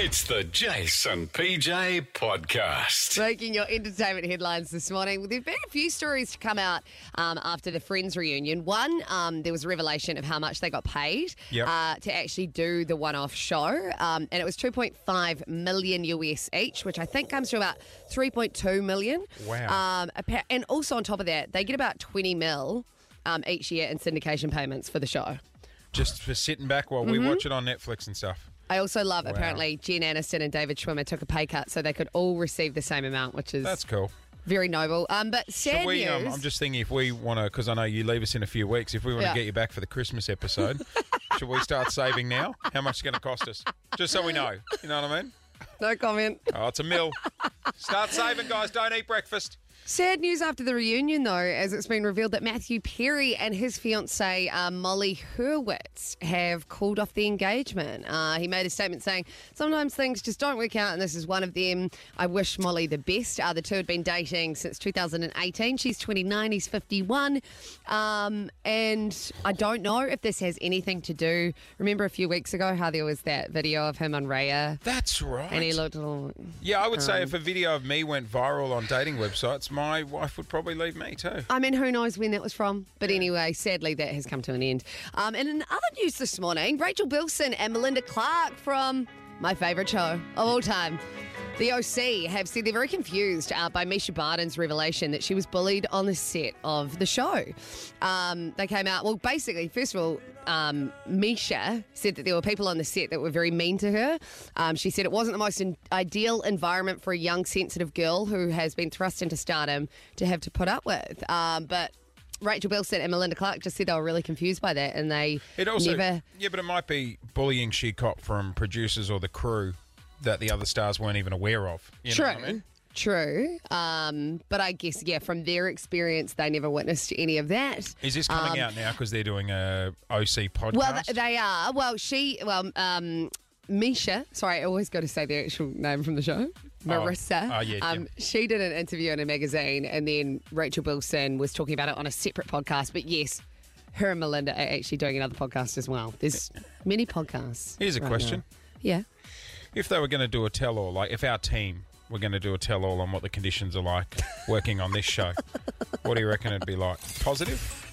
It's the Jase and PJ podcast. Making your entertainment headlines this morning. Well, There have been a few stories to come out um, after the Friends reunion. One, um, there was a revelation of how much they got paid Yep. uh, to actually do the one off show. Um, and it was 2.5 million US each, which I think comes to about 3.2 million. Wow. Um, appa- and also on top of that, they get about 20 mil um, each year in syndication payments for the show. Just for sitting back while Mm-hmm. we watch it on Netflix and stuff. I also love, Wow. apparently, Jen Aniston and David Schwimmer took a pay cut so they could all receive the same amount, which is That's cool. very noble. Um, but Should sad we? Um, news. I'm just thinking if we want to, because I know you leave us in a few weeks. If we want Yeah. to get you back for the Christmas episode, should we start saving now? How much is going to cost us? Just so we know. You know what I mean? no comment. Oh, it's a mill. Start saving, guys. Don't eat breakfast. Sad news after the reunion, though, as it's been revealed that Matthew Perry and his fiancee uh, Molly Hurwitz have called off the engagement. Uh, he made a statement saying, "Sometimes things just don't work out, and this is one of them. I wish Molly the best." Uh, the two had been dating since 2018. She's 29, he's 51, um, and I don't know if this has anything to do. Remember a few weeks ago how there was that video of him on Raya, That's right. and he looked a little. yeah, I would Um, say if a video of me went viral on dating websites, my wife would probably leave me too. I mean, who knows when that was from? But anyway, sadly, that has come to an end. Um, and in other news this morning, Rachel Bilson and Melinda Clarke from my favourite show of all time. The OC have said they're very confused uh, by Mischa Barton's revelation that she was bullied on the set of the show. Um, they came out, well, basically, first of all, um, Mischa said that there were people on the set that were very mean to her. Um, she said it wasn't the most in- ideal environment for a young, sensitive girl who has been thrust into stardom to have to put up with. Um, but Rachel Bilson and Melinda Clarke just said they were really confused by that and they It also, never. yeah, but it might be bullying she caught from producers or the crew that the other stars weren't even aware of. You know True. what I mean? True. Um, but I guess, yeah, from their experience, they never witnessed any of that. Is this coming Um, out now because they're doing a OC podcast? Well, th- they are. Well, she, well, um, Mischa, sorry, I always got to say the actual name from the show. Marissa. Oh, yeah, um, She did an interview in a magazine, and then Rachel Bilson was talking about it on a separate podcast. But yes, her and Melinda are actually doing another podcast as well. There's many podcasts. Here's a right question. now. Yeah. If they were going to do a tell all, like if our team were going to do a tell all on what the conditions are like working on this show, what do you reckon it'd be like? Positive?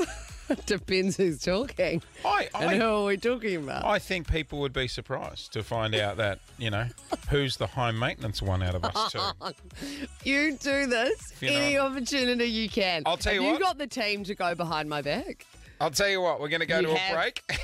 Depends who's talking. I, And who are we talking about? I think people would be surprised to find out that, you know, who's the high maintenance one out of us two. You do this You any opportunity you can. I'll tell Have you you what. got the team to go behind my back. I'll tell you what, we're going to go You to a have- break.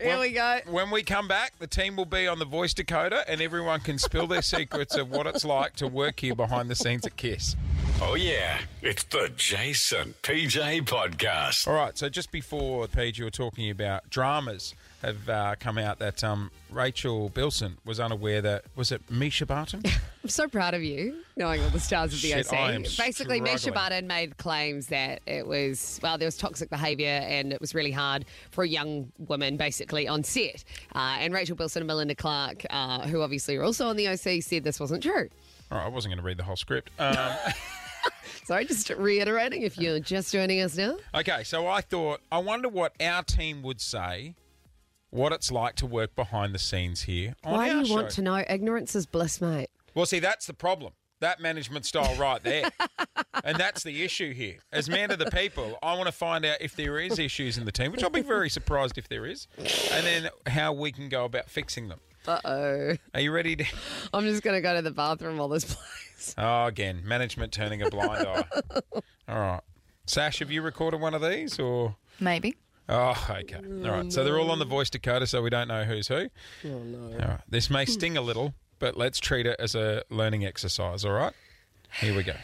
Here When- we go. When we come back, the team will be on the Voice Dakota and everyone can spill their secrets of what it's like to work here behind the scenes at KIIS. Oh, yeah. It's the Jase and PJ podcast. All right, so just before, Paige, you were talking about dramas have uh, come out that um, Rachel Bilson was unaware that, was it Mischa Barton? I'm so proud of you, knowing all the stars of the Shit, OC. I am Basically, Mischa. Barton made claims that it was, well, there was toxic behaviour and it was really hard for a young woman, basically, on set. Uh, and Rachel Bilson and Melinda Clarke, uh, who obviously are also on the OC, said this wasn't true. All right, I wasn't going to read the whole script. Um, Sorry, just reiterating if you're just joining us now. okay, so I thought, I wonder what our team would say, what it's like to work behind the scenes here on Why our do you show. want to know? Ignorance is bliss, mate. Well, see, that's the problem. That management style right there. and that's the issue here. As man of the people, I want to find out if there is issues in the team, which I'll be very surprised if there is, and then how we can go about fixing them. Uh oh. Are you ready to? I'm just going to go to the bathroom while this plays. Oh, again, management turning a blind eye. All right. Sash, have you recorded one of these or? Maybe. Oh, okay. All right. So they're all on the voice Dakota, so we don't know who's who. Oh, no. All right. This may sting a little, but let's treat it as a learning exercise, all right? Here we go.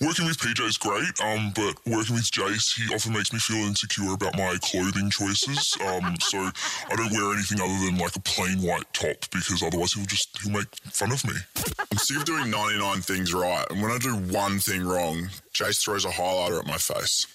Working with PJ is great, um, but working with Jase, he often makes me feel insecure about my clothing choices. Um, so I don't wear anything other than like a plain white top because otherwise he'll just he'll make fun of me. I'm sick of doing 99 things right, and when I do one thing wrong, Jase throws a highlighter at my face.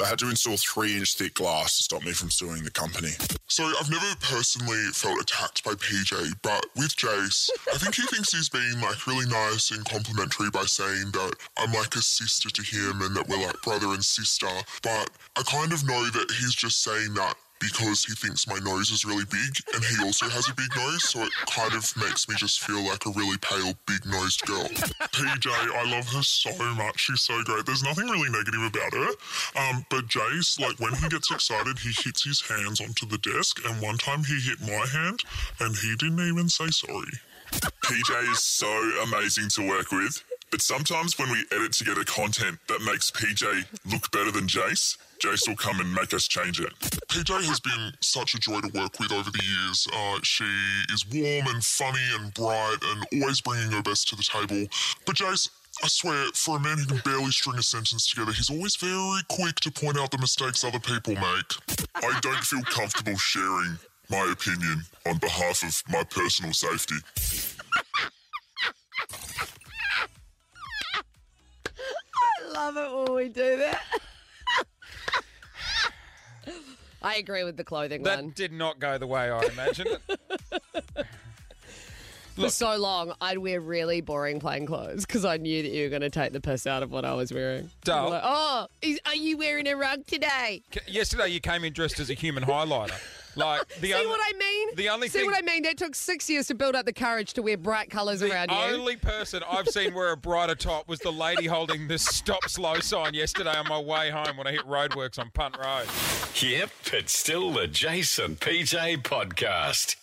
I had to install three inch thick glass to stop me from suing the company. So I've never personally felt attacked by PJ, but with Jase, I think he thinks he's being like really nice and complimentary by saying that I'm like a sister to him and that we're like brother and sister. But I kind of know that he's just saying that because he thinks my nose is really big and he also has a big nose, so it kind of makes me just feel like a really pale, big nosed girl. PJ, I love her so much. She's so great. There's nothing really negative about her. Um, but Jase, like when he gets excited, he hits his hands onto the desk, and one time he hit my hand and he didn't even say sorry. PJ is so amazing to work with, but sometimes when we edit together content that makes PJ look better than Jase, Jase will come and make us change it. PJ has been such a joy to work with over the years. Uh, she is warm and funny and bright and always bringing her best to the table. But Jase, I swear, for a man who can barely string a sentence together, he's always very quick to point out the mistakes other people make. I don't feel comfortable sharing my opinion on behalf of my personal safety. Love it when we do that. I agree with the clothing That one. did not go the way I imagined it. For so long, I'd wear really boring plain clothes because I knew that you were going to take the piss out of what I was wearing. Dull. Like, oh, is, are you wearing a rug today? K- Yesterday you came in dressed as a human highlighter. Like the See only, what I mean? the only See thing- what I mean? That took six years to build up the courage to wear bright colours around you. the only person I've seen wear a brighter top was the lady holding the stop slow sign yesterday on my way home when I hit roadworks on Punt Road. Yep, it's still the Jase and PJ podcast.